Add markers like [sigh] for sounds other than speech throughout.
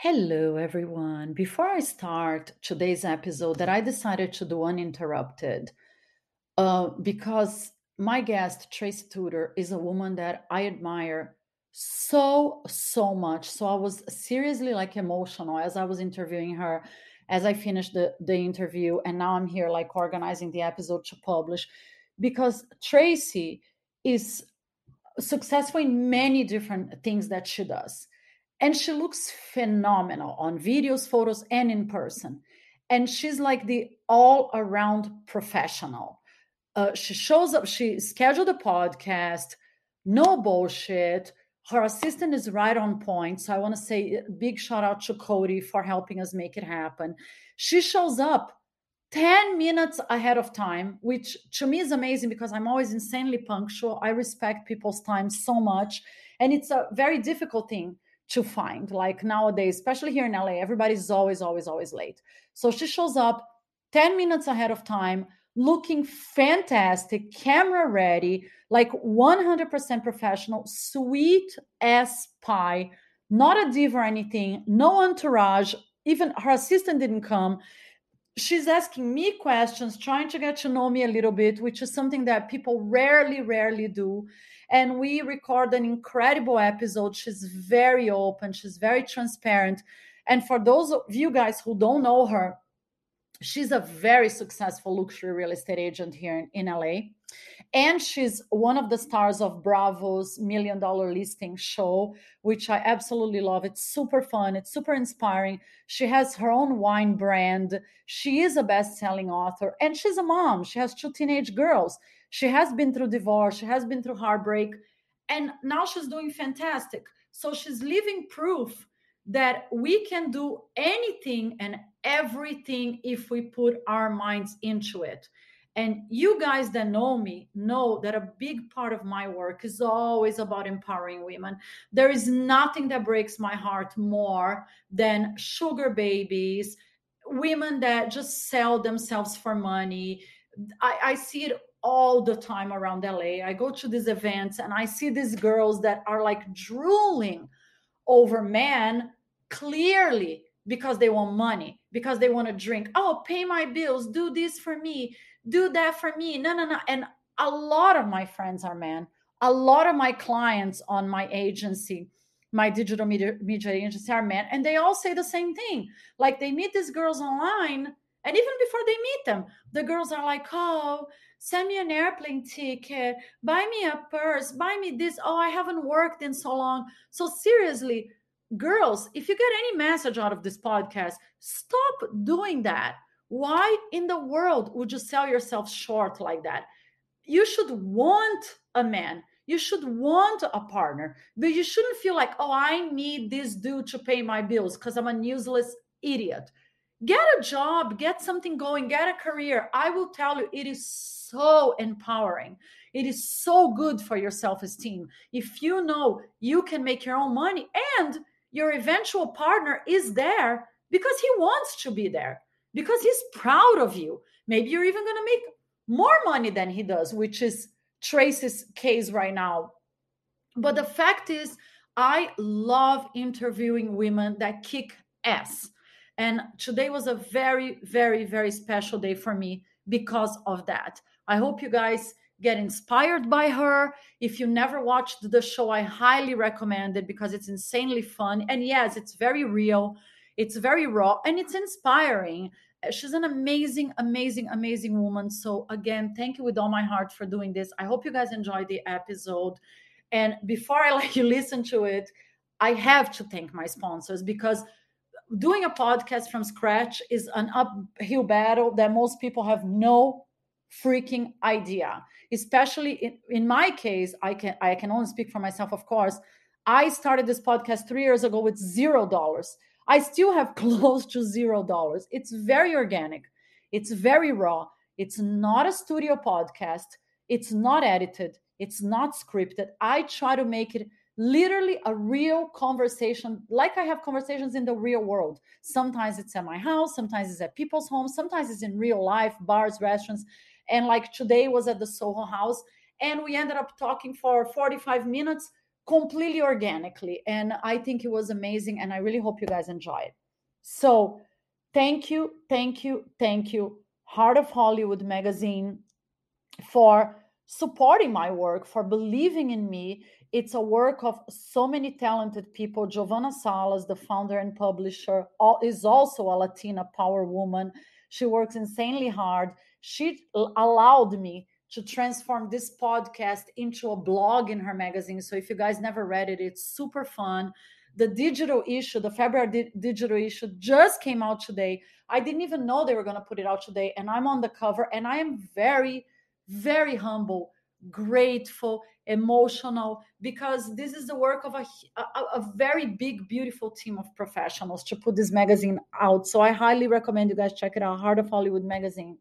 Hello, everyone. Before I start today's episode, that I decided to do uninterrupted, uh, because my guest, Tracy Tutor, is a woman that I admire so, so much. So I was seriously like emotional as I was interviewing her, as I finished the, the interview, and now I'm here like organizing the episode to publish because Tracy is successful in many different things that she does and she looks phenomenal on videos, photos, and in person. And she's like the all around professional. Uh, she shows up, she scheduled a podcast, no bullshit. Her assistant is right on point. So I want to say big shout out to Cody for helping us make it happen. She shows up 10 minutes ahead of time, which to me is amazing because I'm always insanely punctual. I respect people's time so much. And it's a very difficult thing to find. Like nowadays, especially here in LA, everybody's always, always, always late. So she shows up 10 minutes ahead of time, looking fantastic, camera ready, like 100% professional, sweet as pie, not a diva or anything, no entourage. Even her assistant didn't come. She's asking me questions, trying to get to know me a little bit, which is something that people rarely, rarely do and we record an incredible episode. She's very open, she's very transparent. And for those of you guys who don't know her, she's a very successful luxury real estate agent here in, in LA. And she's one of the stars of Bravo's Million Dollar Listing show, which I absolutely love. It's super fun, it's super inspiring. She has her own wine brand. She is a best selling author, and she's a mom. She has two teenage girls. She has been through divorce, she has been through heartbreak, and now she's doing fantastic. So she's living proof that we can do anything and everything if we put our minds into it. And you guys that know me know that a big part of my work is always about empowering women. There is nothing that breaks my heart more than sugar babies, women that just sell themselves for money. I, I see it all the time around LA. I go to these events and I see these girls that are like drooling over men clearly because they want money, because they want to drink. Oh, pay my bills, do this for me, do that for me. No, no, no. And a lot of my friends are men. A lot of my clients on my agency, my digital media, media agency are men. And they all say the same thing. Like they meet these girls online. And even before they meet them, the girls are like, oh, send me an airplane ticket, buy me a purse, buy me this. Oh, I haven't worked in so long. So, seriously, girls, if you get any message out of this podcast, stop doing that. Why in the world would you sell yourself short like that? You should want a man. You should want a partner, but you shouldn't feel like, oh, I need this dude to pay my bills because I'm a useless idiot. Get a job, get something going, get a career. I will tell you, it is so empowering. It is so good for your self esteem. If you know you can make your own money and your eventual partner is there because he wants to be there, because he's proud of you. Maybe you're even going to make more money than he does, which is Tracy's case right now. But the fact is, I love interviewing women that kick ass. And today was a very, very, very special day for me because of that. I hope you guys get inspired by her. If you never watched the show, I highly recommend it because it's insanely fun. And yes, it's very real, it's very raw, and it's inspiring. She's an amazing, amazing, amazing woman. So, again, thank you with all my heart for doing this. I hope you guys enjoyed the episode. And before I [laughs] let you listen to it, I have to thank my sponsors because doing a podcast from scratch is an uphill battle that most people have no freaking idea. Especially in, in my case i can i can only speak for myself of course. I started this podcast three years ago with zero dollars. I still have [laughs] close to zero dollars. It's very organic. It's very raw. It's not a studio podcast. It's not edited. It's not scripted. I try to make it literally a real conversation like i have conversations in the real world. Sometimes it's at my house sometimes it's at people's homes sometimes it's in real life bars restaurants and like today was at the Soho House, and we ended up talking for 45 minutes completely organically. And I think it was amazing. And I really hope you guys enjoy it. So thank you, thank you, thank you, Heart of Hollywood magazine, for supporting my work, for believing in me. It's a work of so many talented people. Giovanna Salas, the founder and publisher, is also a Latina power woman. She works insanely hard. She allowed me to transform this podcast into a blog in her magazine. So if you guys never read it, it's super fun. The digital issue, the February di- digital issue, just came out today. I didn't even know they were going to put it out today. And I'm on the cover, and I am very, very humble, grateful, emotional, because this is the work of a, a, a very big, beautiful team of professionals to put this magazine out. So I highly recommend you guys check it out Heart of Hollywood magazine.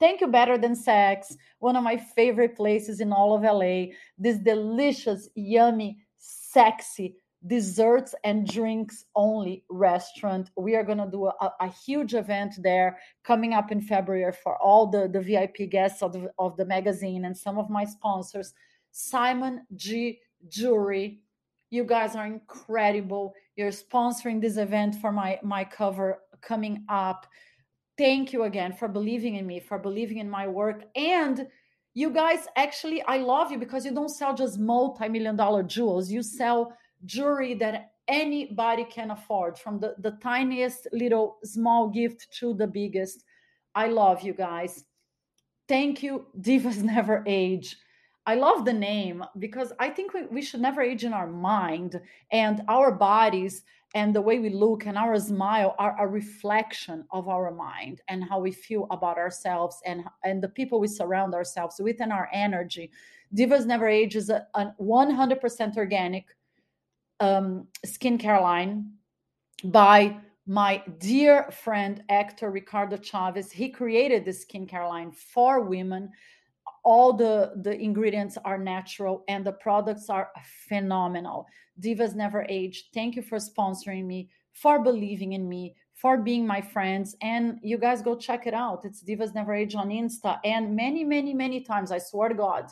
Thank you, Better Than Sex, one of my favorite places in all of LA. This delicious, yummy, sexy desserts and drinks only restaurant. We are going to do a, a, huge event there coming up in February for all the, the VIP guests of the, of the magazine and some of my sponsors. Simon G. Jewelry. You guys are incredible. You're sponsoring this event for my, my cover coming up thank you again for believing in me, for believing in my work. And you guys, actually, I love you because you don't sell just multi million dollar jewels, you sell jewelry that anybody can afford from the, the tiniest little small gift to the biggest. I love you guys. Thank you. [laughs] Divas Never Age. I love the name because I think we, we should never age in our mind and our bodies and the way we look and our smile are a reflection of our mind and how we feel about ourselves and and the people we surround ourselves with and our energy. Divas never age is a, a 100% organic um, skincare line by my dear friend actor ricardo chavez. He created this skincare line for women. All the the ingredients are natural and the products are phenomenal divas never age thank you for sponsoring me for believing in me for being my friends and you guys go check it out it's divas never age on insta and many many many times i swear to god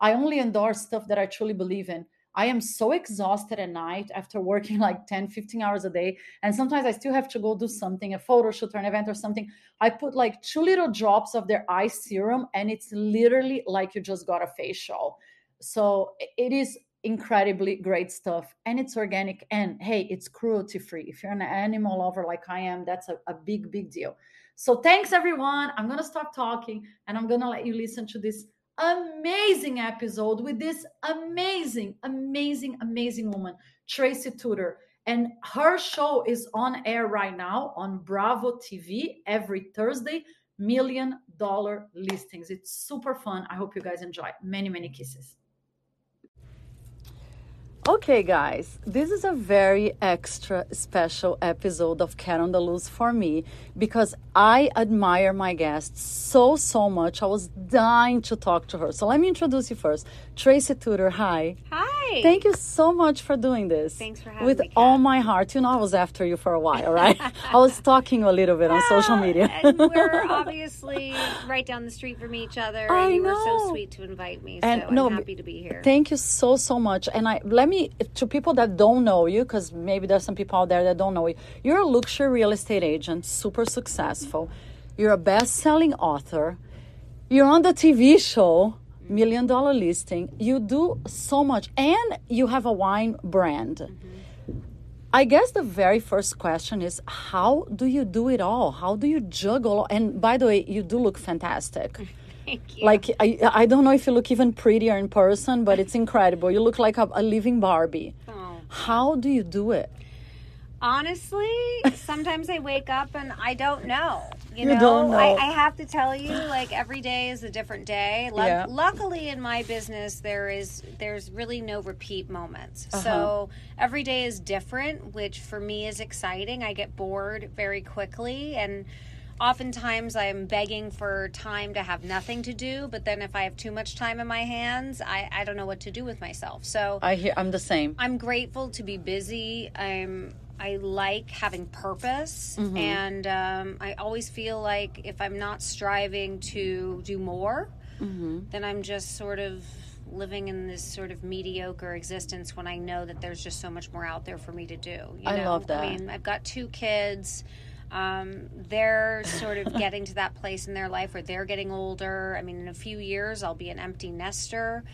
i only endorse stuff that i truly believe in I am so exhausted at night after working [laughs] like 10, 15 hours a day. And sometimes I still have to go do something, a photo shoot or an event or something. I put like two little drops of their eye serum, and it's literally like you just got a facial. So it is incredibly great stuff and it's organic and hey it's cruelty free if you're an animal lover like i am that's a, a big big deal so thanks everyone i'm gonna stop talking and i'm gonna let you listen to this amazing episode with this amazing, amazing, amazing woman, Tracy Tutor And her show is on air right now on Bravo TV every Thursday. Million dollar listings. It's super fun. I hope you guys enjoy. Many, many kisses. Okay, guys, this is a very extra special episode of Cat on the Loose for me because I admire my guest so, so much. I was dying to talk to her. So let me introduce you first. Tracy Tutor, hi. Hi. Thank you so much for doing this. Thanks for having With me. With all my heart. You know, I was after you for a while, [laughs] right? I was stalking you a little bit on social media. and we're [laughs] obviously right down the street from each other. I and you know. were so sweet to invite me. And so no, I'm happy to be here. Thank you so so much. And I let me to people that don't know you, because maybe there's some people out there that don't know you. You're a luxury real estate agent, super successful. You're a best-selling author. You're on the TV show Million Dollar Listing. You do so much, and you have a wine brand. I guess the very first question is how do you do it all? How do you juggle? And by the way, you do look fantastic. [laughs] Thank you. Like I, I don't know if you look even prettier in person, but it's incredible. You look like a, a living Barbie. Oh. How do you do it? Honestly, sometimes I wake up and I don't know. You, You know, don't know. I, I have to tell you, like every day is a different day. Lu- Yeah. Luckily, in my business, there is there's really no repeat moments. Uh-huh. So every day is different, which for me is exciting. I get bored very quickly, and oftentimes I'm begging for time to have nothing to do. But then if I have too much time in my hands, I I don't know what to do with myself. So I hear I'm the same. I'm grateful to be busy. I'm I like having purpose, Mm-hmm. and um, I always feel like if I'm not striving to do more, Mm-hmm. then I'm just sort of living in this sort of mediocre existence when I know that there's just so much more out there for me to do. You I know? love that. I mean, I've got two kids. Um, they're sort of [laughs] getting to that place in their life where they're getting older. I mean, in a few years, I'll be an empty nester.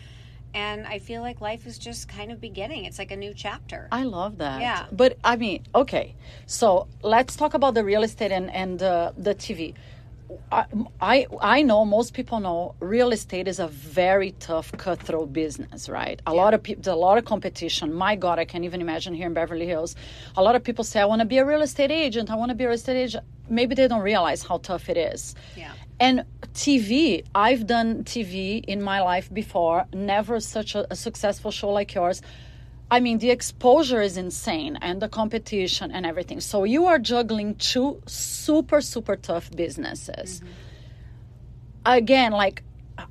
And I feel like life is just kind of beginning. It's like a new chapter. I love that. Yeah. But I mean, okay. So let's talk about the real estate and, and uh, the TV. I, I I know most people know real estate is a very tough cutthroat business, right? A lot of people, a lot of competition. My God, I can't even imagine here in Beverly Hills. A lot of people say, "I want to be a real estate agent. I want to be a real estate agent." Maybe they don't realize how tough it is. Yeah. And TV, I've done TV in my life before. Never such a, a successful show like yours. I mean, the exposure is insane and the competition and everything. So you are juggling two super, super tough businesses. Mm-hmm. Again, like,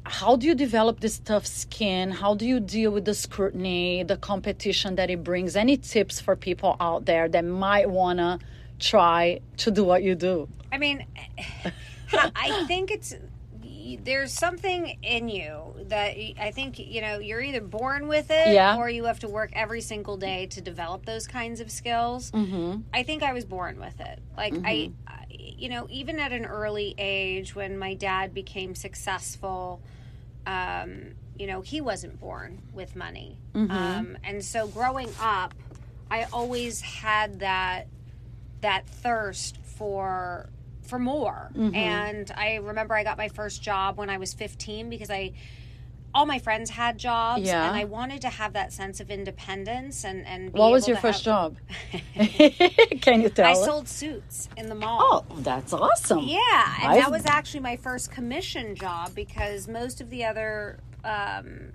how do you develop this tough skin? How do you deal with the scrutiny, the competition that it brings? Any tips for people out there that might want to try to do what you do? I mean, [laughs] I think it's there's something in you that I think you know you're either born with it Yeah. or you have to work every single day to develop those kinds of skills. Mm-hmm. I think I was born with it. Like I, I, you know, even at an early age when my dad became successful, um, you know, he wasn't born with money, um, and so growing up, I always had that that thirst for for more. And I remember I got my first job when I was 15 because I all my friends had jobs Yeah. and I wanted to have that sense of independence and and be What was your first have- job? [laughs] Can you tell? I sold suits in the mall. Oh, that's awesome. Yeah, and I've- that was actually my first commission job because most of the other um,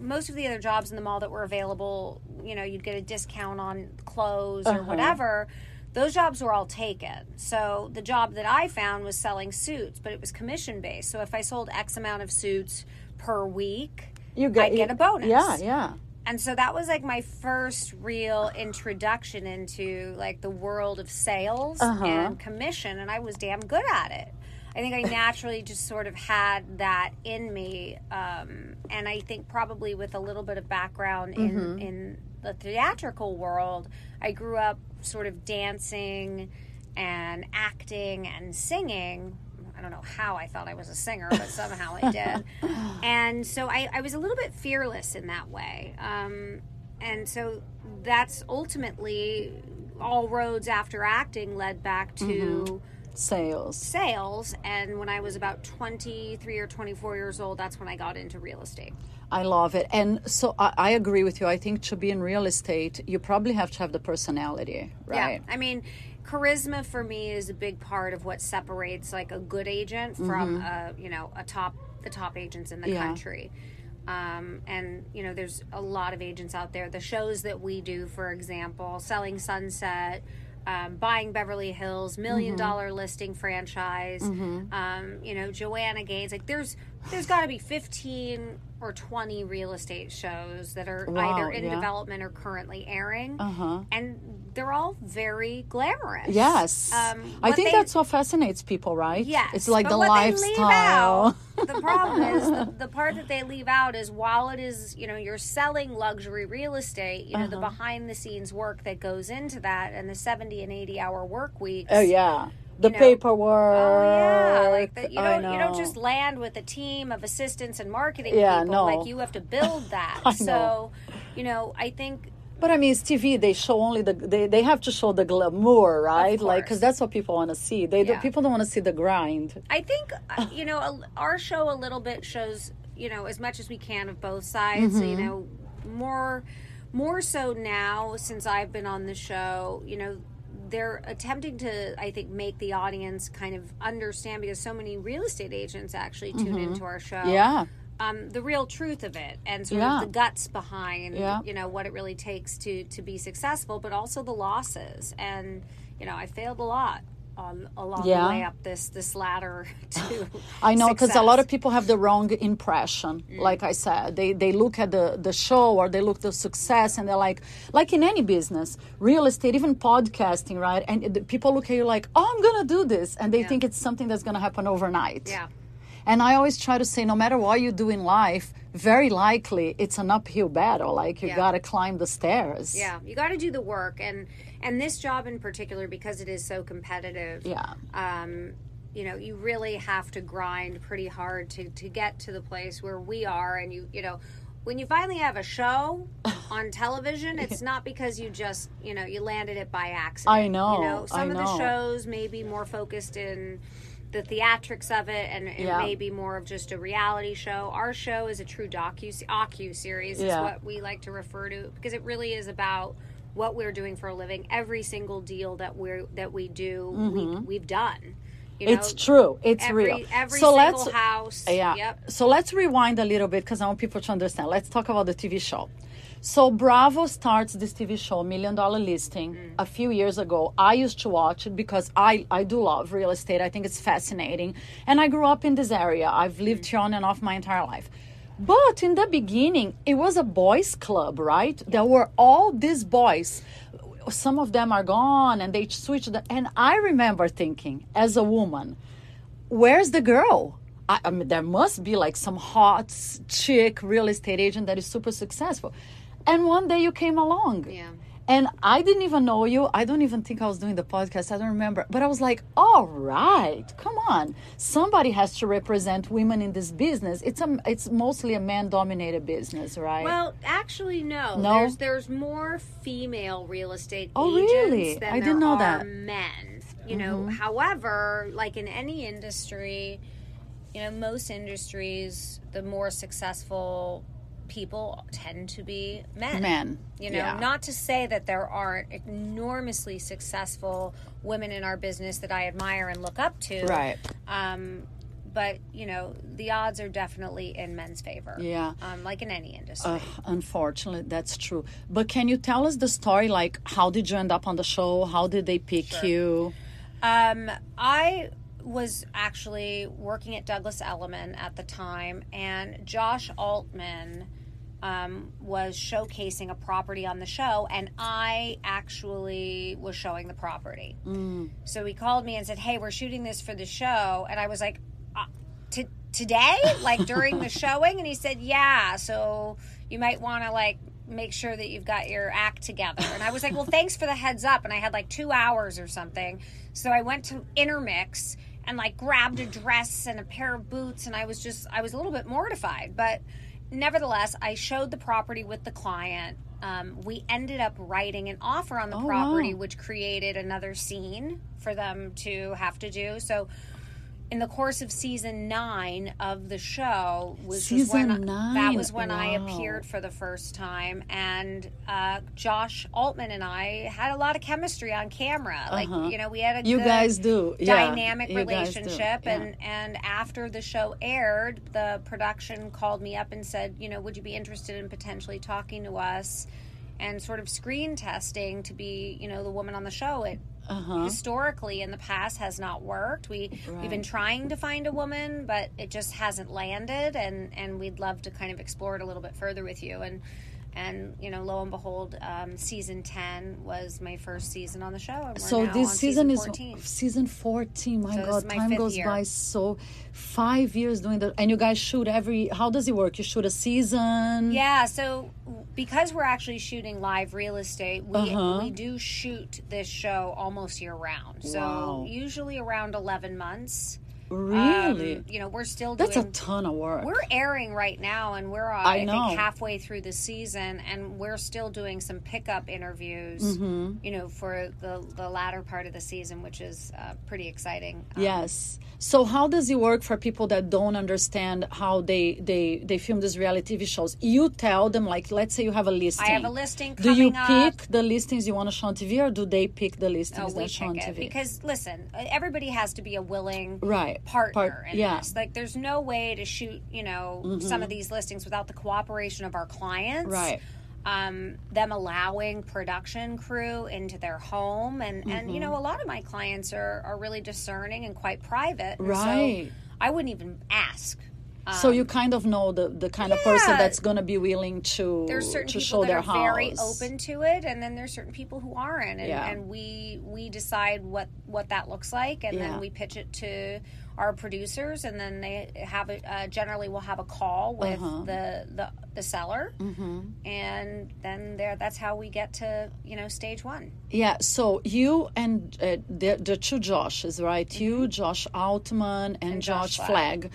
most of the other jobs in the mall that were available, you know, you'd get a discount on clothes or Uh-huh. whatever. Those jobs were all taken. So the job that I found was selling suits, but it was commission based. So if I sold X amount of suits per week, You get, I'd get a bonus. Yeah, yeah. and so that was like my first real introduction into like the world of sales Uh-huh. and commission and i was damn good at it i think i [laughs] naturally just sort of had that in me um, and i think probably with a little bit of background in Mm-hmm. in the theatrical world i grew up sort of dancing and acting and singing I don't know how I thought I was a singer, but somehow I did. [laughs] And so I, I was a little bit fearless in that way. Um, and so that's ultimately all roads after acting led back to Sales. sales. And when I was about 23 or 24 years old, that's when I got into real estate. I love it. And so I, I agree with you. I think to be in real estate, you probably have to have the personality, right? Yeah. I mean, charisma for me is a big part of what separates like a good agent from a, you know, a top the top agents in the Mm-hmm. Yeah. country. Um, and you know, there's a lot of agents out there. The shows that we do, for example, Selling Sunset, um, Buying Beverly Hills, Million Mm-hmm. Dollar Listing Franchise, um, you know, Joanna Gaines. Like, there's there's got to be 15 or 20 real estate shows that are Wow, either in yeah. development or currently airing Uh-huh. and they're all very glamorous. Yes. Um, I think they- that's what fascinates people, right? Yes, It's like the what they leave lifestyle. out- the [laughs] problem is the, the part that they leave out is while it is you know you're selling luxury real estate, you know the Uh-huh. behind the scenes work that goes into that and the seventy and eighty hour work weeks. oh, yeah. The know, paperwork. Oh yeah, like that. You don't you don't just land with a team of assistants and marketing Yeah, people. no. Like you have to build [laughs] that. I so, know. you know, I think But I mean, it's TV. They show only the they, they have to show the glamour, right? Like because that's what people want to see. They the Yeah. people don't want to see the grind. I think uh, [laughs] you know our show a little bit shows you know as much as we can of both sides. Mm-hmm. You know, more more so now since I've been on the show. You know, they're attempting to I think make the audience kind of understand because so many real estate agents actually tune into our show. Mm-hmm. Yeah. Um, the real truth of it and sort Yeah. of the guts behind Yeah. you know what it really takes to to be successful, but also the losses. And you know, I failed a lot on along Yeah. the way up this this ladder [laughs] to I know because a lot of people have the wrong impression. Mm. Like I said, they they look at the the show or they look at the success and they're like, like in any business, real estate, even podcasting, right? And the, people look at you like, oh, I'm gonna do this, and they think it's something that's gonna happen overnight. yeah And I always try to say, no matter what you do in life, very likely it's an uphill battle. Like you Yeah. got to climb the stairs. Yeah, you got to do the work, and and this job in particular because it is so competitive. Yeah. Um, you know, you really have to grind pretty hard to to get to the place where we are, and you you know. When you finally have a show [laughs] on television, it's not because you just, you know, you landed it by accident. I know, You know, some I of the shows may be more focused in the theatrics of it and it Yeah. may be more of just a reality show. Our show is a true docu docu series is Yeah. what we like to refer to because it really is about what we're doing for a living. Every single deal that we're that we do, we, we've done. You know, Mm-hmm. It's true. It's every, real. Every so single let's house. yeah. Yep. So let's rewind a little bit because I want people to understand. Let's talk about the TV show. So Bravo starts this TV show, Million Dollar Listing, Mm. a few years ago. I used to watch it because I, I do love real estate. I think it's fascinating. And I grew up in this area. I've lived Mm. here on and off my entire life. But in the beginning, it was a boys' club, right? There were all these boys. Some of them are gone and they switched. And I remember thinking, as a woman, where's the girl? I, I mean, there must be like some hot chick real estate agent that is super successful. And one day you came along. Yeah. And I didn't even know you. I don't even think I was doing the podcast. I don't remember. But I was like, all right, come on. Somebody has to represent women in this business. It's a, it's mostly a man dominated business, right? Well, actually, no. No? There's there's more female real estate Oh, agents really? than I there didn't know are that. Mm-hmm. men. You know, however, like in any industry, you know, most industries, the more successful people tend to be men. Men. You know, Yeah. not to say that there aren't enormously successful women in our business that I admire and look up to. Right. Um, but you know, the odds are definitely in men's favor. Yeah. Um, like in any industry. Ugh, unfortunately, that's true. But can you tell us the story? Like, how did you end up on the show? How did they pick you? Um, I was actually working at Douglas Elliman at the time, and Josh Altman um, was showcasing a property on the show, and I actually was showing the property. So he called me and said, "Hey, we're shooting this for the show," and I was like, uh, "To today, like during the [laughs] showing?" And he said, "Yeah." So you might want to like make sure that you've got your act together. And I was like, "Well, thanks for the heads up." And I had like two hours or something, so I went to Intermix and like grabbed a dress and a pair of boots, and I was just I was a little bit mortified, but nevertheless, I showed the property with the client. Um, we ended up writing an offer on the Oh, property, wow. which created another scene for them to have to do. So, in the course of season nine of the show, was Season when nine? that was when I appeared for the first time, and uh, Josh Altman and I had a lot of chemistry on camera. Like Uh-huh. you know, we had a You guys do. Yeah, dynamic you guys do. relationship Yeah. and and after the show aired the production called me up and said you know would you be interested in potentially talking to us and sort of screen testing to be you know the woman on the show it Uh-huh. historically in the past has not worked. We we've been trying to find a woman but it just hasn't landed and and we'd love to kind of explore it a little bit further with you. And and you know lo and behold um, season 10 was my first season on the show So this on season, is 14. season 14. My So God, my time goes year. by so five years doing that. And you guys shoot every, how does it work? You shoot a season? Yeah, so because we're actually shooting live real estate, we Uh-huh. we do shoot this show almost year round. So Wow. usually around eleven months. Really? Um, you know, we're still doing, That's a ton of work. we're airing right now, and we're uh, I I, know. think halfway through the season, and we're still doing some pickup interviews. Mm-hmm. You know, for the the latter part of the season, which is uh, pretty exciting. Um, Yes. So how does it work for people that don't understand how they they they film these reality TV shows? You tell them like, let's say you have a listing. I have a listing Do you up. pick the listings you want to show on TV, or do they pick the Oh, listings we that show on TV? because listen, everybody has to be a willing right. Partner Part- in yeah. this. Like, there's no way to shoot, you know, some of these listings without the cooperation of our clients. Right. Um, them allowing production crew into their home, and and you Mm-hmm. know, a lot of my clients are are really discerning and quite private. And Right. So I wouldn't even ask. so you kind of know the, the kind of person that's going to be willing to there's certain to people show that their are house. very open to it and then there's certain people who aren't and, Yeah. and we we decide what what that looks like and Yeah. then we pitch it to our producers and then they have a uh, generally will have a call with Uh-huh. the, the the seller Mm-hmm. and then there that's how we get to you know stage one Yeah, so you and uh, the, the two Joshes, right? You, Josh Altman, and, Mm-hmm. And Josh Josh Flagg. Flagg.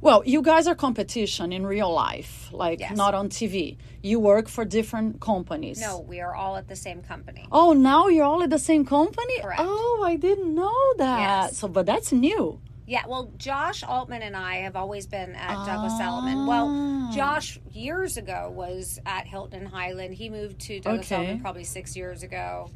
Well, you guys are competition in real life, like Yes. not on TV. You work for different companies. no we are all at the same company Oh, now you're all at the same company? Correct. Oh, I didn't know that. Yes. So, but that's new. Yeah, well, Josh Altman and I have always been at Douglas Elliman. Well, Ah. Josh years ago was at Hilton and Hyland. He moved to Douglas Okay. Elliman probably six years ago,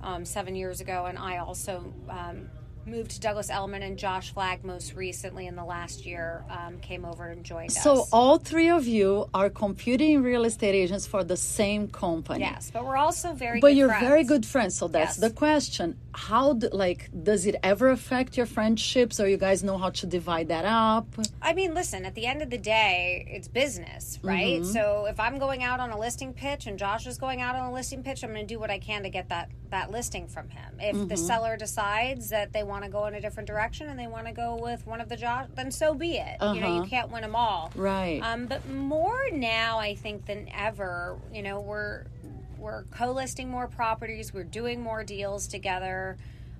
um, seven years ago, and I also um, moved to Douglas Elliman. And Josh Flagg, most recently in the last year, um, came over and joined So, us. So all three of you are competing real estate agents for the same company. yes, but we're also very. But good you're friends. very good friends, so that's Yes. the question. How, do, like, does it ever affect your friendships, or you guys know how to divide that up? I mean, listen, at the end of the day, it's business, right? Mm-hmm. So if I'm going out on a listing pitch and Josh is going out on a listing pitch, I'm going to do what I can to get that that listing from him. If Mm-hmm. the seller decides that they want to go in a different direction and they want to go with one of the jobs, then so be it. You know, you Uh-huh. can't win them all. Right. Um, but more now, I think, than ever, you know, we're we're co-listing more properties, we're doing more deals together.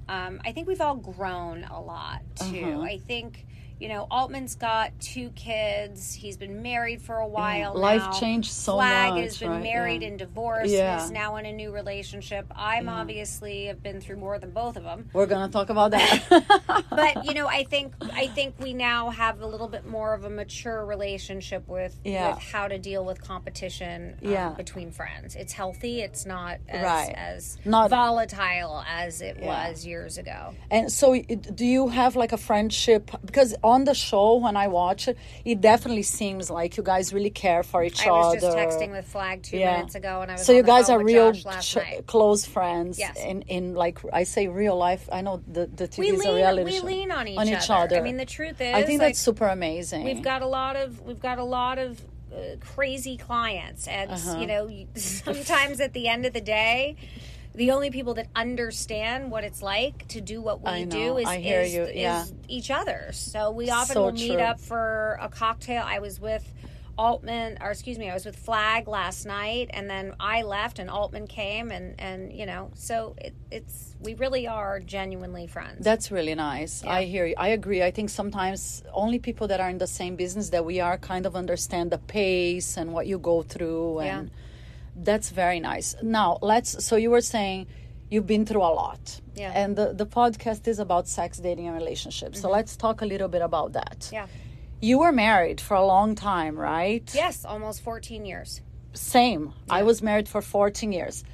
Um, I think we've all grown a lot too. Uh-huh. I think you know Altman's got two kids. He's been married for a while. Life changed so Flagg much, has been right? married Yeah. and divorced. Yeah. And is now in a new relationship. I'm obviously have been through more than both of them We're gonna talk about that. [laughs] but you know i think i think we now have a little bit more of a mature relationship with Yeah. with how to deal with competition um, Yeah. between friends it's healthy it's not as, Right. as Not- volatile as it Yeah. was years ago and so, do you have like a friendship? Because on the show, when I watch it, it definitely seems like you guys really care for each i was other. just texting with Flagg two Yeah. minutes ago and i was so you guys are real ch- close friends Yes. in in like I say real life. I know the the TV we is a lean, reality we show. lean on each, on each other. i mean the truth is I think like, that's super amazing. we've got a lot of we've got a lot of uh, crazy clients and Uh-huh. you know [laughs] sometimes at the end of the day the only people that understand what it's like to do what we do is, is, you. is each other so we often So will meet up for a cocktail i was with altman or excuse me i was with Flagg last night and then i left and altman came and and you know so it, it's we really are genuinely friends That's really nice. I hear you. I agree. I think sometimes only people that are in the same business that we are kind of understand the pace and what you go through and that's very nice. Now, let's so you were saying you've been through a lot. Yeah. And the, the podcast is about sex, dating and relationships. So let's talk a little bit about that. Mm-hmm. yeah You were married for a long time, right? yes almost 14 years Same. I was married for 14 years.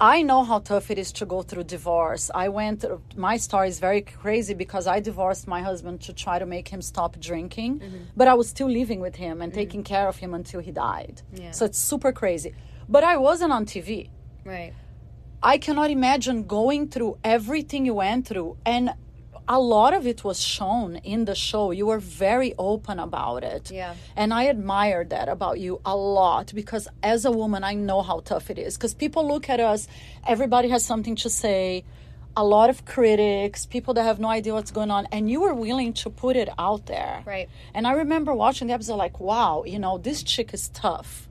I know how tough it is to go through divorce. I went through, my story is very crazy because I divorced my husband to try to make him stop drinking, but I was still living with him and taking care of him until he died. Yeah. So it's super crazy. But I wasn't on TV. right I cannot imagine going through everything you went through. And a lot of it was shown in the show. You were very open about it. Yeah. And I admire that about you a lot because as a woman, I know how tough it is. Because people look at us, everybody has something to say, a lot of critics, people that have no idea what's going on. And you were willing to put it out there. Right. And I remember watching the episode like, wow, you know, this chick is tough.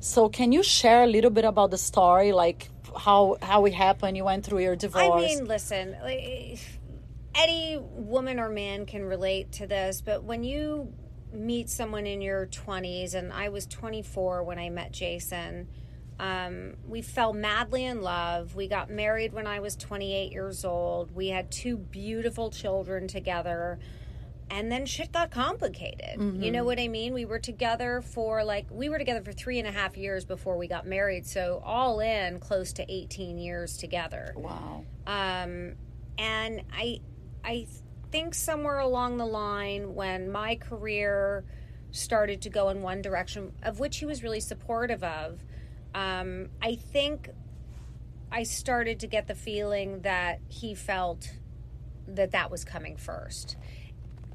So can you share a little bit about the story, like how how it happened? You went through your divorce. I mean, listen, like, any woman or man can relate to this, but when you meet someone in your 20s, and I was 24 when I met Jason, um, we fell madly in love. We got married when I was 28 years old. We had two beautiful children together. And then shit got complicated. You know what I mean? We were together for like, we were together for three and a half years before we got married. So, all in, close to 18 years together wow. um, and I I think somewhere along the line when my career started to go in one direction, of which he was really supportive of, um, I think I started to get the feeling that he felt that that was coming first.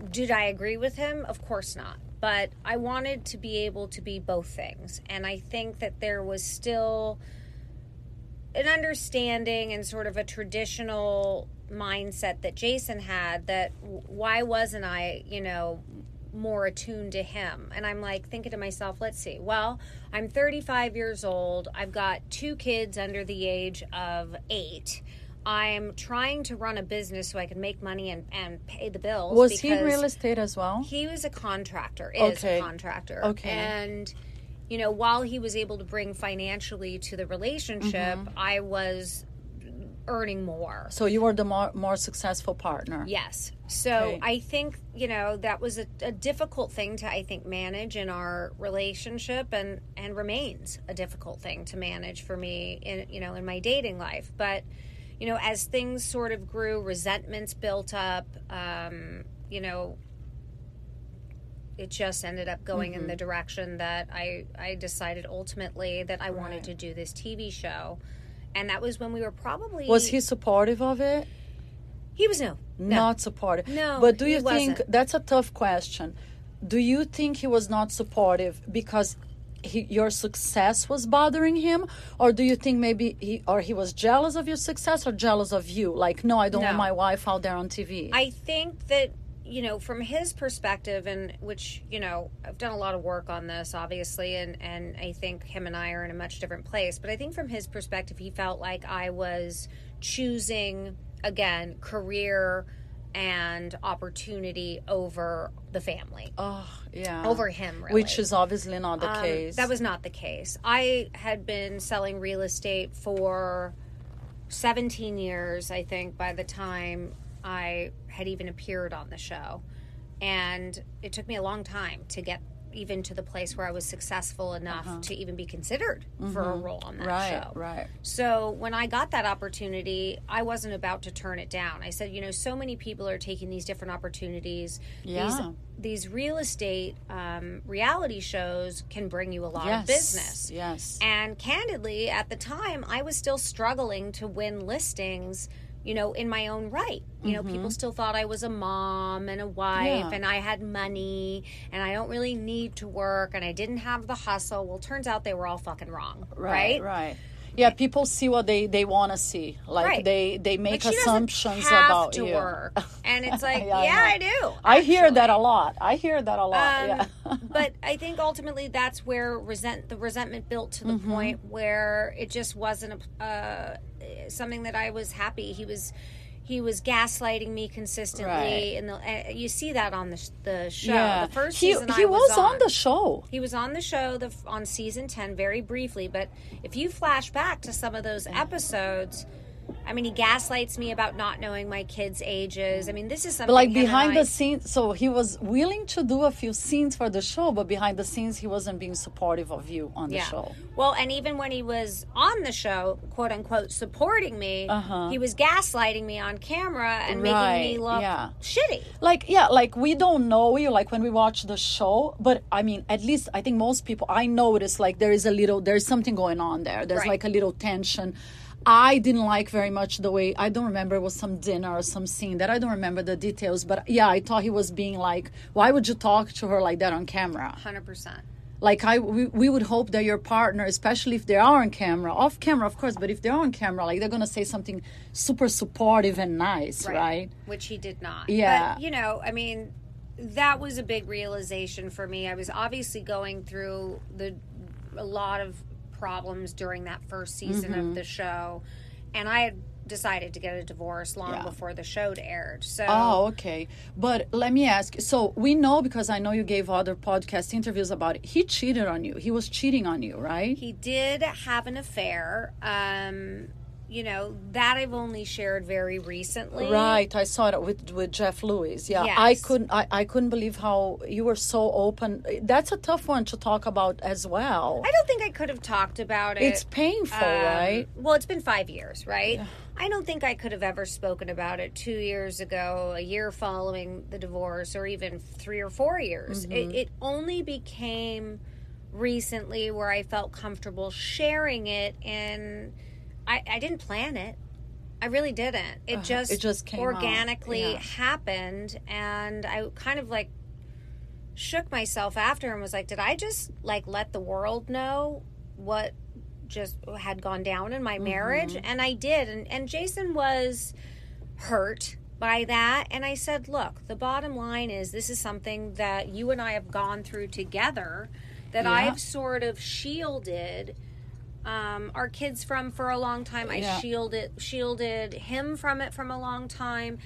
Did I agree with him? Of course not. but I wanted to be able to be both things. And I think that there was still an understanding and sort of a traditional mindset that Jason had that why wasn't I, you know, more attuned to him. And I'm like thinking to myself, let's see. Well, I'm 35 years old. I've got two kids under the age of eight. I'm trying to run a business so I can make money and, and pay the bills. Was he in real estate as well? He was a contractor, is okay. a contractor. Okay. And, you know, while he was able to bring financially to the relationship, mm-hmm. I was earning more. So you were the more, more successful partner. Yes. So okay. I think, you know, that was a, a, difficult thing to, I think, manage in our relationship and, and remains a difficult thing to manage for me in, you know, in my dating life. But, you know, as things sort of grew, resentments built up, um, you know, it just ended up going mm-hmm. in the direction that I, I decided ultimately that I right. wanted to do this TV show and that was when we were probably was he supportive of it he was no, no. not supportive no but do you think wasn't. that's a tough question do you think he was not supportive because he, your success was bothering him or do you think maybe he or he was jealous of your success or jealous of you like no i don't no. want my wife out there on tv i think that you know, from his perspective, and which, you know, I've done a lot of work on this, obviously, and, and I think him and I are in a much different place. But I think from his perspective, he felt like I was choosing, again, career and opportunity over the family. Oh, yeah. Over him, really. Which is obviously not the um, case. That was not the case. I had been selling real estate for 17 years, I think, by the time I had even appeared on the show. And it took me a long time to get even to the place where I was successful enough uh-huh. to even be considered mm-hmm. for a mm-hmm. role on that right, show. Right. So when I got that opportunity, I wasn't about to turn it down. I said, you know, so many people are taking these different opportunities. Yeah. These, these real estate um, reality shows can bring you a lot yes. of business. Yes. And candidly, at the time, I was still struggling to win listings you know, in my own right. You know, mm-hmm. people still thought I was a mom and a wife yeah. and I had money and I don't really need to work and I didn't have the hustle. Well, turns out they were all fucking wrong. Right. Right. right. Yeah, people see what they, they want to see. Like right. they they make assumptions about you. Work. And it's [laughs] like, yeah, yeah I, I, do. Actually. I hear that a lot. I hear that a lot. Um, yeah. [laughs] but I think ultimately that's where resent the resentment built to the mm-hmm. point where it just wasn't a, uh, something that I was happy. He was he was gaslighting me consistently, right. and uh, you see that on the the show. Yeah. The first he, season he I was, was on, on, the show. He was on the show the, on season ten very briefly, but if you flash back to some of those episodes I mean, he gaslights me about not knowing my kids' ages. I mean, this is something. But like behind the scenes, so he was willing to do a few scenes for the show, but behind the scenes, he wasn't being supportive of you on the yeah. show. Well, and even when he was on the show, quote unquote, supporting me, uh-huh. he was gaslighting me on camera and right. making me look yeah. shitty. Like, yeah, like we don't know you, like when we watch the show, but I mean, at least I think most people, I notice like there is a little, there's something going on there. There's right. like a little tension I didn't like very much the way I don't remember it was some dinner or some scene that I don't remember the details, but yeah, I thought he was being like, why would you talk to her like that on camera? Hundred percent. Like I, we, we would hope that your partner, especially if they are on camera, off camera, of course, but if they're on camera, like they're gonna say something super supportive and nice, right? right? Which he did not. Yeah. But, you know, I mean, that was a big realization for me. I was obviously going through the a lot of problems during that first season mm-hmm. of the show, and I had decided to get a divorce long yeah. before the show aired. So Oh, okay. But let me ask. So we know because I know you gave other podcast interviews about it. He cheated on you. He was cheating on you, right? He did have an affair. Um you know that I've only shared very recently. Right, I saw it with with Jeff Lewis. Yeah, yes. I couldn't I, I couldn't believe how you were so open. That's a tough one to talk about as well. I don't think I could have talked about it. It's painful, um, right? Well, it's been five years, right? Yeah. I don't think I could have ever spoken about it two years ago, a year following the divorce, or even three or four years. Mm-hmm. It, it only became recently where I felt comfortable sharing it and I, I didn't plan it. I really didn't. It uh, just it just organically yeah. happened, and I kind of like shook myself after and was like, did I just like let the world know what just had gone down in my marriage? And I did. And, and Jason was hurt by that. And I said, look, the bottom line is this is something that you and I have gone through together that Yeah. I've sort of shielded um, our kids from for a long time. I Yeah. shielded shielded him from it from a long time.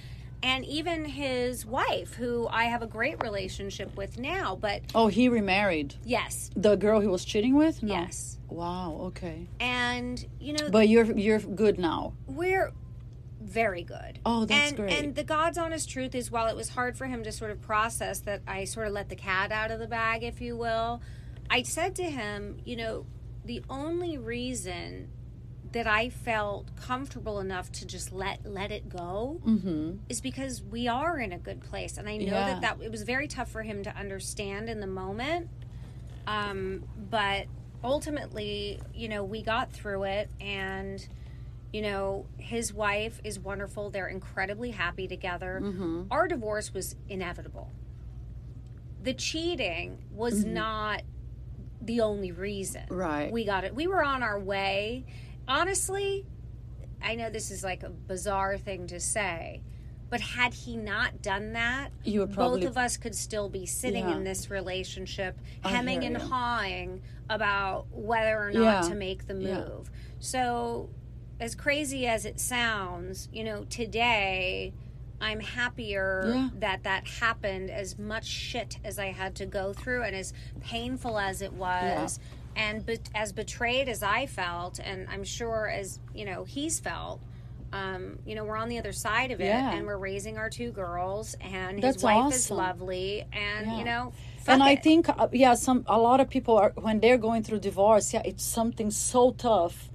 And even his wife, who I have a great relationship with now, but Oh, he remarried yes, the girl he was cheating with. No. yes. Wow. Okay. And you know, But you're you're good now. we're very good. Oh, that's and, great. And the God's honest truth is, while it was hard for him to sort of process that I sort of let the cat out of the bag, if you will, I said to him, you know, the only reason that I felt comfortable enough to just let let it go mm-hmm. is because we are in a good place, and I know Yeah. that that it was very tough for him to understand in the moment. Um, but ultimately, you know, we got through it, and you know, his wife is wonderful. They're incredibly happy together. Mm-hmm. Our divorce was inevitable. The cheating was mm-hmm. not the only reason. Right. We got it. We were on our way. Honestly, I know this is like a bizarre thing to say, but had he not done that, You would probably- both of us could still be sitting Yeah. in this relationship, I hemming and hawing about whether or not Yeah. to make the Yeah. move. So, as crazy as it sounds, you know, today I'm happier Yeah. that that happened as much shit as I had to go through and as painful as it was and be- as betrayed as I felt and I'm sure as, you know, he's felt um, you know, we're on the other side of it Yeah. and we're raising our two girls and That's his wife is lovely and Yeah. you know, and I it. think, uh, yeah, some a lot of people are when they're going through divorce. Yeah, it's something so tough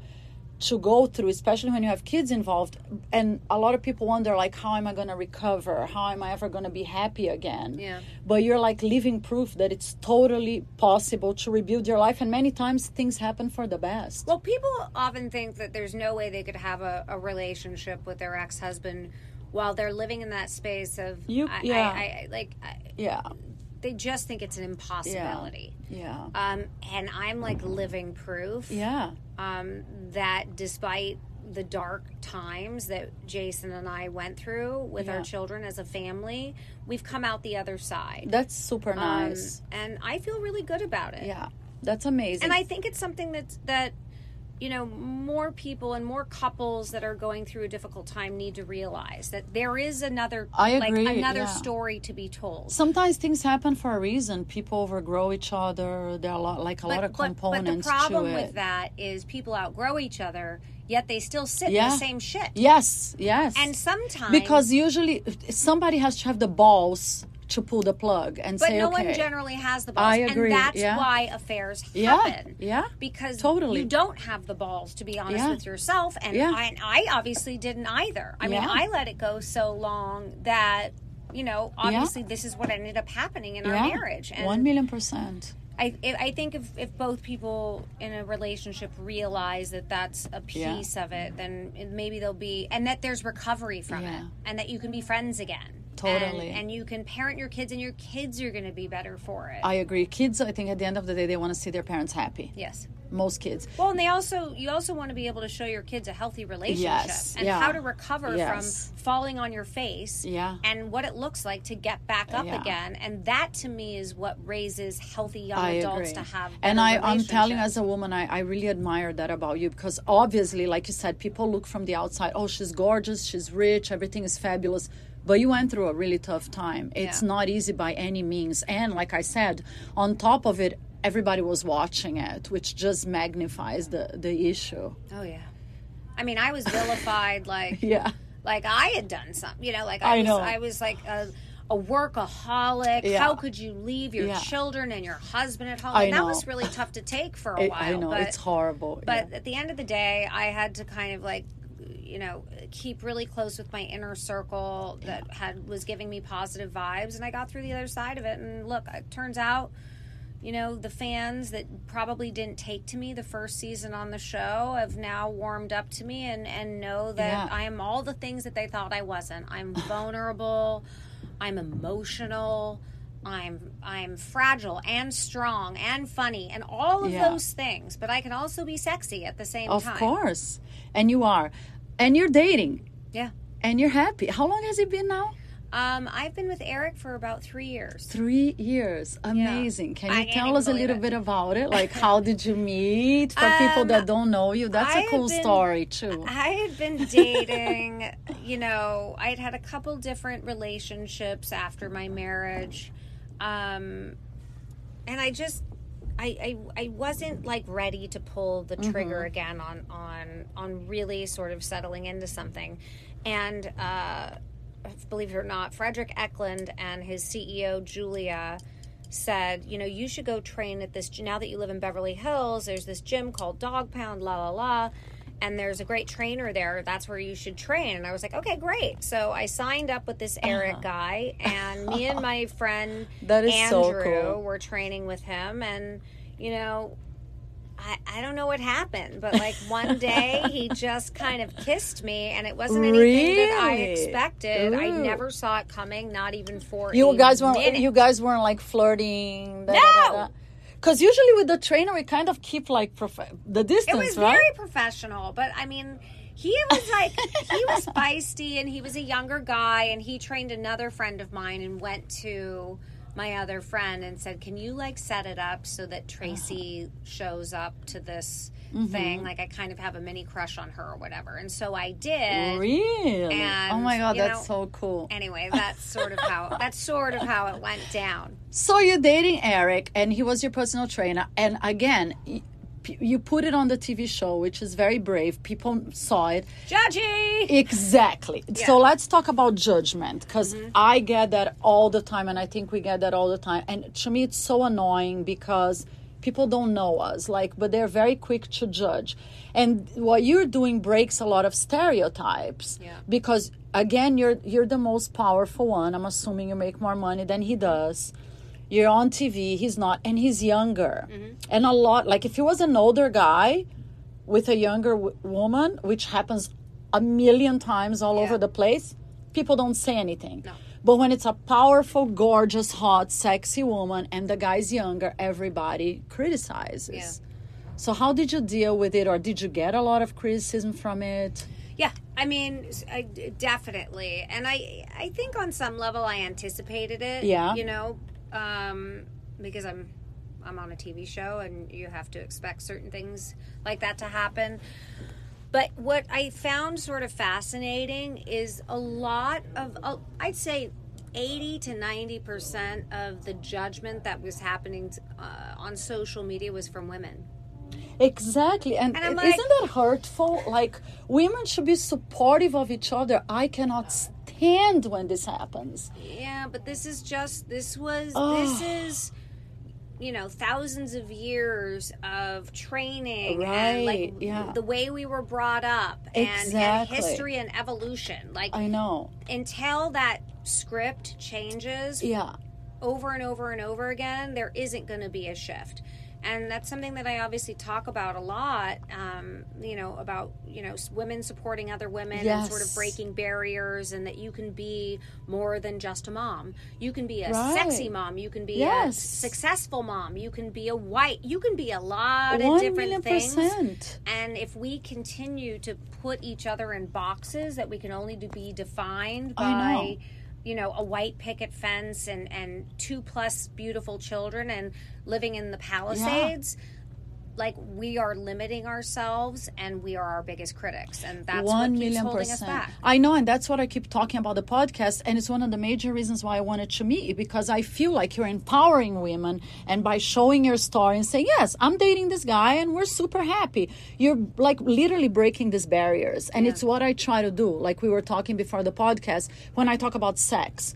to go through, especially when you have kids involved. And a lot of people wonder, like, how am I going to recover? How am I ever going to be happy again? Yeah. But you're like living proof that it's totally possible to rebuild your life. And many times things happen for the best. Well, people often think that there's no way they could have a, a relationship with their ex husband while they're living in that space of You- I, yeah. I, I, like I, yeah, they just think it's an impossibility. yeah, Um, and I'm like living proof yeah. Um, that despite the dark times that Jason and I went through with Yeah. our children as a family, we've come out the other side. That's super Um, nice. and I feel really good about it. yeah, that's amazing. and I think it's something that's that you know more people and more couples that are going through a difficult time need to realize that there is another I agree, like another yeah. story to be told. sometimes things happen for a reason. People overgrow each other. There are a lot, like a lot of but, but the problem with that is people outgrow each other, yet they still sit in the same shit. Yes, yes. And sometimes because usually somebody has to have the balls to pull the plug and but say, no okay, one generally has the balls, I agree, and that's yeah. why affairs happen. yeah, because totally. you don't have the balls to be honest Yeah. with yourself, and Yeah. I, I obviously didn't either. I mean, I let it go so long that you know, obviously, this is what ended up happening in our marriage, and one million percent. I, I think if, if both people in a relationship realize that that's a Yeah. piece of it, then maybe there'll be, and that there's recovery from Yeah. it, and that you can be friends again. Totally. And, and you can parent your kids, and your kids are going to be better for it. I agree. Kids, I think at the end of the day, they want to see their parents happy. yes. Most kids. Well, and they also, you also want to be able to show your kids a healthy relationship Yes, and yeah. how to recover Yes. from falling on your face Yeah. and what it looks like to get back up Yeah. again. And that to me is what raises healthy young I adults agree. to have. and I, I'm telling as a woman, I, I really admire that about you because obviously, like you said, people look from the outside. Oh, she's gorgeous, she's rich, everything is fabulous. But you went through a really tough time. It's Yeah. not easy by any means. And like I said, on top of it, everybody was watching it, which just magnifies the the issue. Oh yeah. I mean, I was vilified like [laughs] Yeah. like I had done something. You know, like I, I was know. I was like a a workaholic. Yeah. How could you leave your Yeah. children and your husband at home? I and that know. was really tough to take for a It- while. I know but, it's horrible. But at the end of the day, I had to kind of like you know keep really close with my inner circle that had was giving me positive vibes and I got through the other side of it and look it turns out you know the fans that probably didn't take to me the first season on the show have now warmed up to me and and know that Yeah. I am all the things that they thought I wasn't I'm [laughs] vulnerable I'm emotional I'm I'm fragile and strong and funny and all of Yeah. those things, but I can also be sexy at the same Of time. Of course. And you are. And you're dating. Yeah. And you're happy. How long has it been now? Um, I've been with Eric for about three years. Three years. Amazing. Can you can't tell us a little it. bit about it? Like, [laughs] how did you meet? For people Um, that don't know you, that's I a cool been- story, too. I had been dating, [laughs] you know, I'd had a couple different relationships after my marriage. Um, and I just I, I I wasn't like ready to pull the trigger again on on on really sort of settling into something. And uh believe it or not, Fredrik Eklund and his CEO Julia said, you know, you should go train at this. Now that you live in Beverly Hills, there's this gym called Dog Pound, la la la, and there's a great trainer there. That's where you should train. And I was like, okay, great. So I signed up with this Eric uh-huh. guy, and me and my [laughs] friend That is so Andrew cool. were training with him, and you know. I, I don't know what happened, but like one day he [laughs] just kind of kissed me, and it wasn't anything that I Really? expected. I never saw it coming, not even for You guys weren't. minute. You guys weren't like flirting. No! Because usually with the trainer, we kind of keep like prof- the distance. It was right? very professional, but I mean, he was like he was [laughs] feisty, and he was a younger guy, and he trained another friend of mine, and went to my other friend and said, "Can you like set it up so that Tracy shows up to this Mm-hmm. thing? Like I kind of have a mini crush on her or whatever." And so I did. Really? And, oh my god, that's know- so cool. Anyway, that's sort of how [laughs] that's sort of how it went down. So you're dating Eric, and he was your personal trainer. And again, you put it on the TV show, which is very brave. People saw it. Judgy. Exactly. So let's talk about judgment because Mm-hmm. I get that all the time, and I think we get that all the time. And to me, it's so annoying because people don't know us, like, but they're very quick to judge. And what you're doing breaks a lot of stereotypes Yeah. because again, you're you're the most powerful one. I'm assuming you make more money than he does. You're on TV. He's not, and he's younger. Mm-hmm. And a lot, like if he was an older guy with a younger w- woman, which happens a million times all over the place, people don't say anything. No. But when it's a powerful, gorgeous, hot, sexy woman and the guy's younger, everybody criticizes. Yeah. So how did you deal with it, or did you get a lot of criticism from it? Yeah, I mean, I, definitely, and I I think on some level I anticipated it. Yeah. you know, um, because I'm I'm on a TV show and you have to expect certain things like that to happen. But what I found sort of fascinating is a lot of uh, I'd say. 80 to 90% of the judgment that was happening uh, on social media was from women. Exactly. And, And I'm isn't that hurtful? Like, women should be supportive of each other. I cannot stand when this happens. Yeah, but this is just this was Oh. this is you know thousands of years of training and like yeah. the way we were brought up and, and history and evolution like I know. until that script changes Yeah. over and over and over again there isn't going to be a shift and that's something that i obviously talk about a lot um, you know about you know women supporting other women and sort of breaking barriers and that you can be more than just a mom. You can be a Right. sexy mom. You can be a successful mom. You can be a white you can be a lot of different things. Percent. and if we continue to put each other in boxes that we can only be defined by, you know, a white picket fence and, and two plus beautiful children and living in the Palisades, like we are limiting ourselves and we are our biggest critics. And that's One what keeps million holding us percent. back. I know, and that's what I keep talking about the podcast, and it's one of the major reasons why I wanted to meet you because I feel like you're empowering women, and by showing your story and saying, "Yes, I'm dating this guy, and we're super happy," you're like literally breaking these barriers, and it's what I try to do. Like we were talking before the podcast when I talk about sex,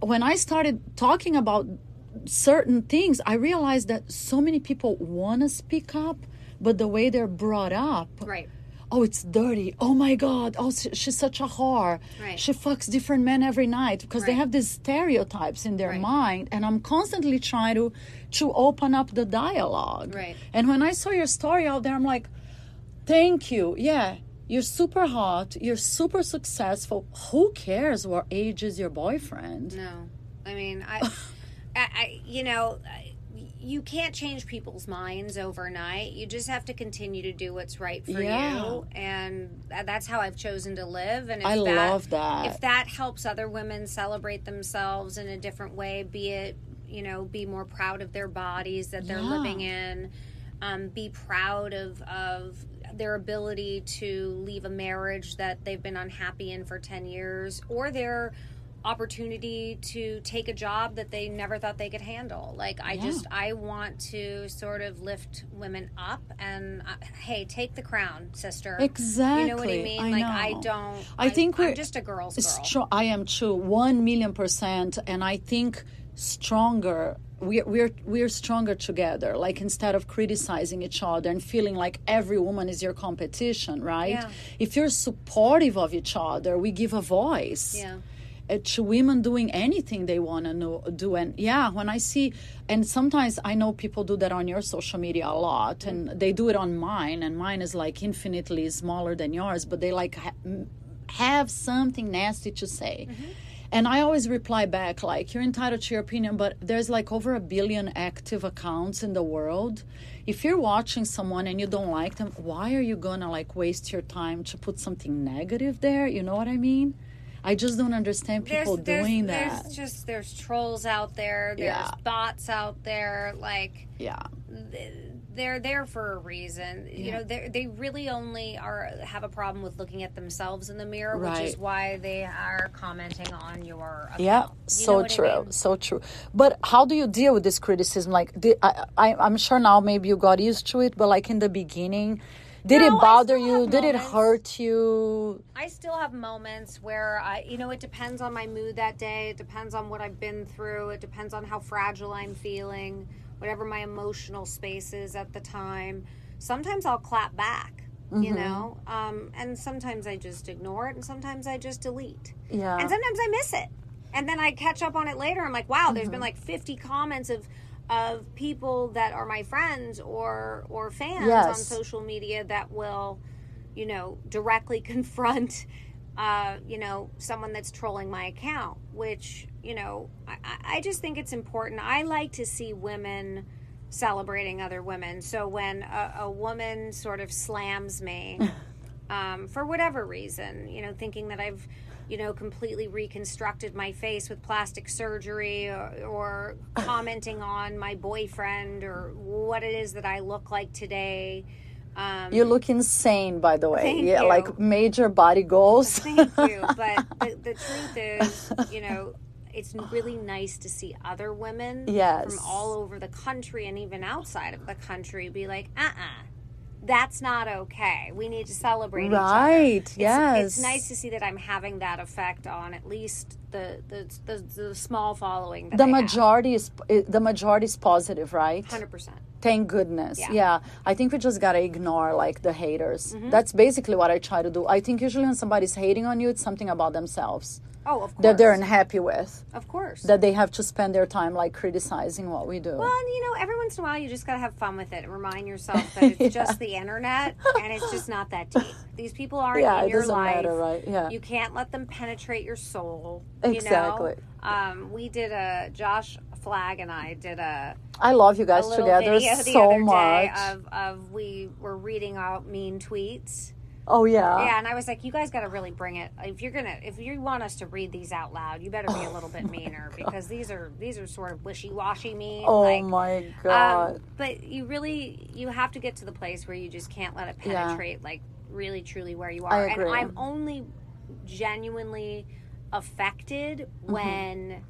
when I started talking about certain things, I realized that so many people want to speak up, but the way they're brought up Right. oh it's dirty oh my god oh she- she's such a whore Right. she fucks different men every night because they have these stereotypes in their Right. mind and i'm constantly trying to to open up the dialogue Right. and when i saw your story out there i'm like thank you yeah you're super hot you're super successful who cares what age is your boyfriend No. I mean, I. [laughs] I, I you know. You can't change people's minds overnight. You just have to continue to do what's right for Yeah. you, and that's how I've chosen to live. And if I that, love that. If that helps other women celebrate themselves in a different way, be it you know, be more proud of their bodies that they're Yeah. living in, um, be proud of of their ability to leave a marriage that they've been unhappy in for 10 years or their opportunity to take a job that they never thought they could handle like i Yeah. just i want to sort of lift women up and uh, hey take the crown sister Exactly. you know what i mean I like i don't I think I'm we're just a girl's girl I am too, one million percent, and I think stronger. We're we're we're stronger together. Like instead of criticizing each other and feeling like every woman is your competition, right? Yeah. If you're supportive of each other, we give a voice. yeah to women doing anything they want to do and yeah when i see and sometimes i know people do that on your social media a lot and mm. they do it on mine and mine is like infinitely smaller than yours but they like ha- have something nasty to say. Mm-hmm. And i always reply back like you're entitled to your opinion but there's like over a billion active accounts in the world. If you're watching someone and you don't like them why are you gonna like waste your time to put something negative there? You know what i mean I just don't understand people doing that. There's just there's trolls out there. There's Yeah. bots out there. Like yeah. they're there for a reason. You know, they they really only are have a problem with looking at themselves in the mirror, which is why they are commenting on your account. Yeah, You so what I true, mean? so true. But how do you deal with this criticism? Like, the, I, I, I'm sure now maybe you got used to it, but like in the beginning, did No, it bother you? Did it hurt you? I still have moments where I, you know, it depends on my mood that day. It depends on what I've been through. It depends on how fragile I'm feeling, whatever my emotional space is at the time. Sometimes I'll clap back, Mm-hmm. you know, um, and sometimes I just ignore it, and sometimes I just delete. Yeah. And sometimes I miss it. And then I catch up on it later. I'm like, wow, there's Mm-hmm. been like 50 comments of of people that are my friends or or fans on social media that will, you know, directly [laughs] confront uh, you know, someone that's trolling my account, which, you know, I, I- I just think it's important. I like to see women celebrating other women. So when a, a woman sort of slams me, [laughs] um, for whatever reason, you know, thinking that I've, you know, completely reconstructed my face with plastic surgery or, or [laughs] commenting on my boyfriend or what it is that I look like today. Um, You look insane, by the way. Thank yeah, you. like major body goals. Thank you. [laughs] But the, the truth is, you know, it's really nice to see other women Yes. from all over the country and even outside of the country be like, uh uh that's not okay. We need to celebrate each other. Right, It's, yes. It's nice to see that I'm having that effect on at least the the, the, the small following that the I have. majority is the majority is positive, right? 100%. Thank goodness. Yeah. Yeah. I think we just gotta ignore like the haters. Mm-hmm. That's basically what I try to do. I think usually when somebody's hating on you, it's something about themselves Oh, of course. that they're unhappy with. Of course. That they have to spend their time like criticizing what we do. Well, and you know, every once in a while, you just got to have fun with it and remind yourself [laughs] that it's just the internet and it's just not that deep. These people aren't Yeah, in it your doesn't life. matter, right? Yeah. You can't let them penetrate your soul. Exactly. Know? Um, we did a Josh Flagg and I did a, I love you guys together so other much. day of, of we were reading out mean tweets. oh yeah. yeah, and I was like, you guys got to really bring it. If you're gonna, if you want us to read these out loud, you better be a little bit meaner because these are these are sort of wishy washy mean. Oh like, my god. um, but you really you have to get to the place where you just can't let it Yeah. penetrate like really truly where you are. And. I'm only genuinely affected Mm-hmm. when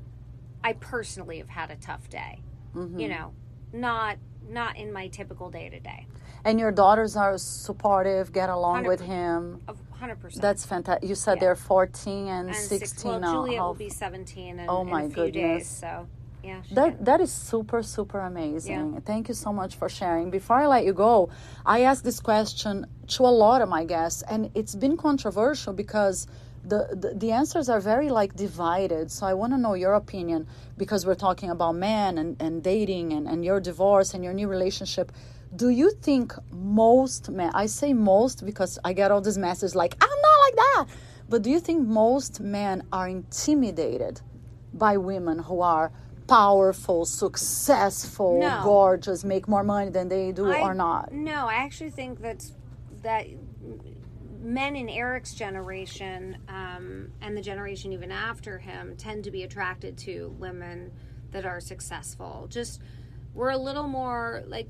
I personally have had a tough day. Mm-hmm. You know, not not in my typical day to day. and your daughters are supportive, get along with 100%. him. Hundred percent. That's fantastic. You said Yeah. they're 14 and, and 16 six, well, now. Juliet will be seventeen in, Oh in my a few days. goodness. So yeah, That that is super super amazing. Thank you so much for sharing. Before I let you go, I asked this question to a lot of my guests, and it's been controversial because the the, the answers are very like divided. So I want to know your opinion because we're talking about men and, and dating and, and your divorce and your new relationship. Do you think most men? I say most because I get all these messages like I'm not like that. But do you think most men are intimidated by women who are powerful, successful, No. gorgeous, make more money than they do I- or not. No, I actually think that's that men in Eric's generation um, and the generation even after him tend to be attracted to women that are successful. Just we're a little more like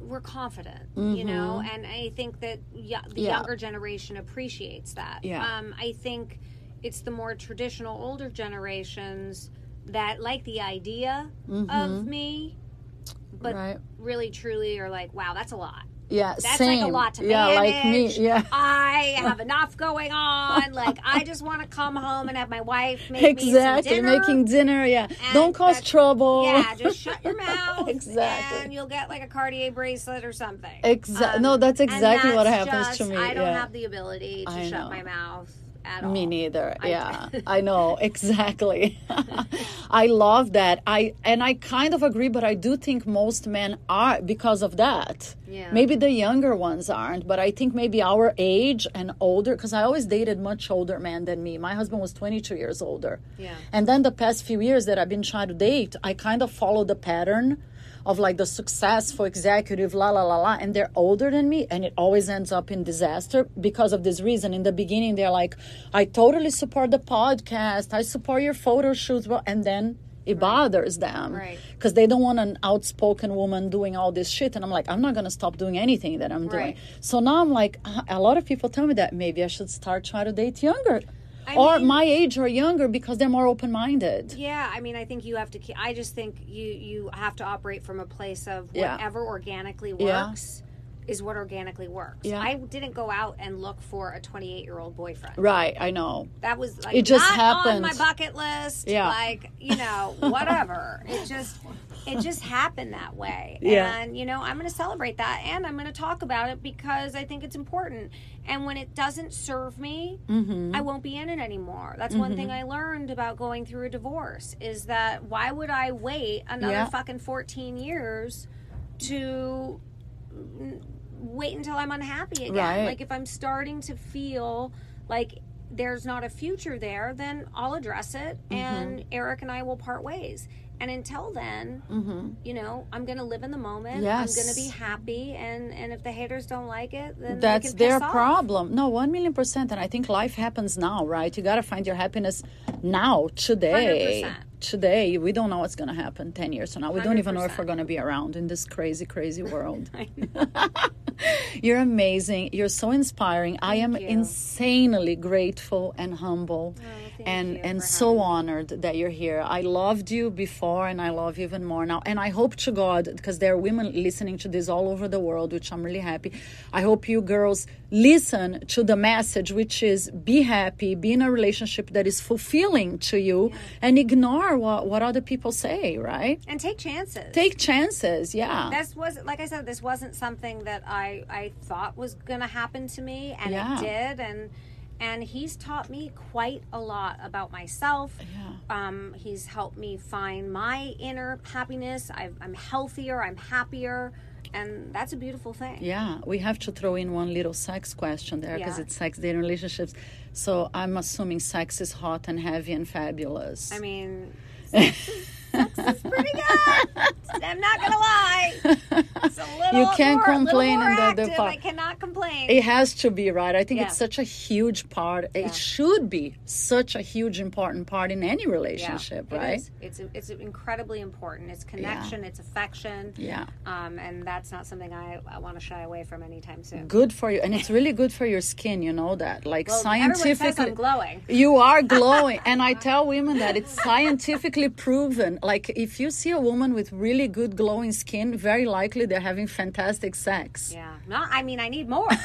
we're confident, you know, and I think that y- the Mm-hmm. Yeah. younger generation appreciates that. Yeah. Um, I think it's the more traditional older generations that like the idea of me, but Mm-hmm. Right. really truly are like, wow, that's a lot. Yeah, That's same. like a lot to yeah, manage. like me. Yeah. [laughs] I have enough going on. Like I just want to come home and have my wife make me Exactly, some dinner. making dinner. Yeah, don't cause trouble. Yeah, [laughs] just shut your mouth. Exactly. And you'll get like a Cartier bracelet or something. Exactly. Um, no, that's exactly what that's happens to me, I don't yeah. have the ability to I shut know. my mouth at all. Me neither. I- yeah, [laughs] I know exactly. [laughs] I love that. I and I kind of agree, but I do think most men are because of that. Yeah. Maybe the younger ones aren't, but I think maybe our age and older. Because I always dated much older men than me. My husband was 22 years older. Yeah. And then the past few years that I've been trying to date, I kind of follow the pattern of like the successful executive, la la la la, and they're older than me, and it always ends up in disaster because of this reason. In the beginning, they're like, I totally support the podcast, I support your photo shoots, well, and then it bothers them Right. because they don't want an outspoken woman doing all this shit. And I'm like, I'm not gonna stop doing anything that I'm doing. So now I'm like, uh, a lot of people tell me that maybe I should start trying to date younger. I or mean- my age or younger because they're more open-minded. Yeah, I mean, I think you have to. Keep, I just think you you have to operate from a place of Yeah. whatever organically Yeah. Is what organically works. Yeah. I didn't go out and look for a 28 year old boyfriend. Right, I know. That was like It just not on my bucket list. Yeah. Like you know, [laughs] whatever. it just it just happened that way. Yeah. And you know, I'm going to celebrate that, and I'm going to talk about it because I think it's important. And when it doesn't serve me, Mm-hmm. I won't be in it anymore. That's one thing I learned about going through a divorce is that why would I wait another Yeah. fucking 14 years to wait until I'm unhappy again? Right. Like if I'm starting to feel like there's not a future there, then I'll address it Mm-hmm. and Eric and I will part ways. And until then, you know, I'm going to live in the moment. Mm-hmm. Yes. I'm going to be happy. And, and if the haters don't like it, then That's their piss off. problem. No, one million percent. And I think life happens now, right? You got to find your happiness now, today. 100%. Today, we don't know what's going to happen 10 years from now. We don't even know if we're going to be around in this crazy, crazy world. [laughs] [laughs] You're amazing. You're so inspiring. I am you. insanely grateful and humble oh, thank and and so having honored that you're here. I loved you before and I love you even more now. And I hope to God, because there are women listening to this all over the world, which I'm really happy. I hope you girls listen to the message, which is be happy, be in a relationship that is fulfilling to you, and ignore what, what other people say, right? And take chances. Take chances, yeah. this was like I said, this wasn't something that I I thought was going to happen to me, and Yeah. it did. And and he's taught me quite a lot about myself. Yeah. Um, he's helped me find my inner happiness. I've, I'm healthier. I'm happier, and that's a beautiful thing. Yeah, we have to throw in one little sex question there because Yeah. it's sex dating relationships. So I'm assuming sex is hot and heavy and fabulous. I mean, [laughs] is, pretty good. I'm not gonna lie. It's a [laughs] little You can't more, complain in the- the part- I cannot complain. it has to be right. I think Yeah. it's such a huge part. Yeah. It should be such a huge important part in any relationship, it right? is. It's it's incredibly important. It's connection. It's affection. Yeah. Um, and that's not something I, I want to shy away from anytime soon. Good for you, and it's really good for your [laughs] skin. You know that, like Well, scientifically. I'm glowing. You are glowing. and I [laughs] tell women that it's scientifically proven. Like, if you see a woman with really good glowing skin, very likely they're having fantastic sex. Yeah. Not. I mean, I need more. [laughs]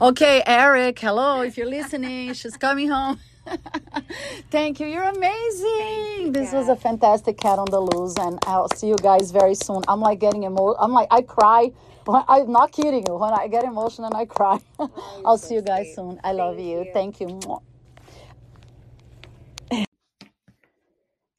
Okay, Eric, hello. If you're listening, she's coming home. [laughs] Thank you. You're amazing. this was a fantastic cat on the loose, and I'll see you guys very soon. I'm like getting emo. I'm like I cry. When, I'm not kidding you. When I get emotional and I cry. [laughs] Oh, I'll see you guys soon. I love you. you. Thank you.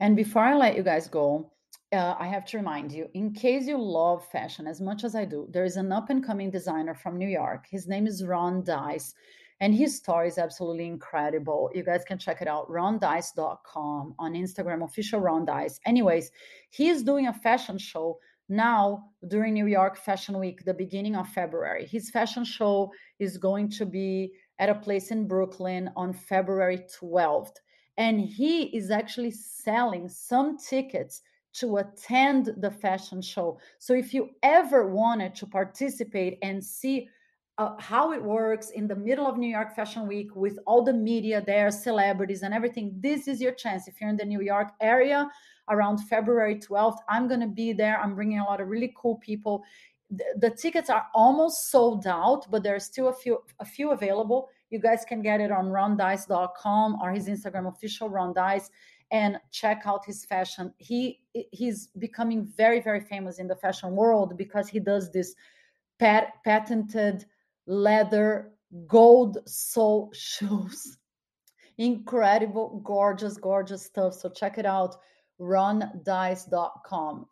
And before I let you guys go, uh, I have to remind you in case you love fashion as much as I do, there is an up and coming designer from New York. His name is Ron Dice. and his story is absolutely incredible. You guys can check it out, rondice.com on Instagram, official Ron Dice. Anyways, he is doing a fashion show now during New York Fashion Week, the beginning of February. His fashion show is going to be at a place in Brooklyn on February 12th. And he is actually selling some tickets to attend the fashion show. So if you ever wanted to participate and see uh, how it works in the middle of New York Fashion Week with all the media there, celebrities, and everything. This is your chance. If you're in the New York area around February 12th, I'm going to be there. I'm bringing a lot of really cool people. The, the tickets are almost sold out, but there's still a few a few available. You guys can get it on rondice.com or his Instagram official Ron Dice and check out his fashion. He he's becoming very very famous in the fashion world because he does this pat, patented leather gold sole [laughs] shoes. Incredible, gorgeous, gorgeous stuff. So check it out, rondice.com.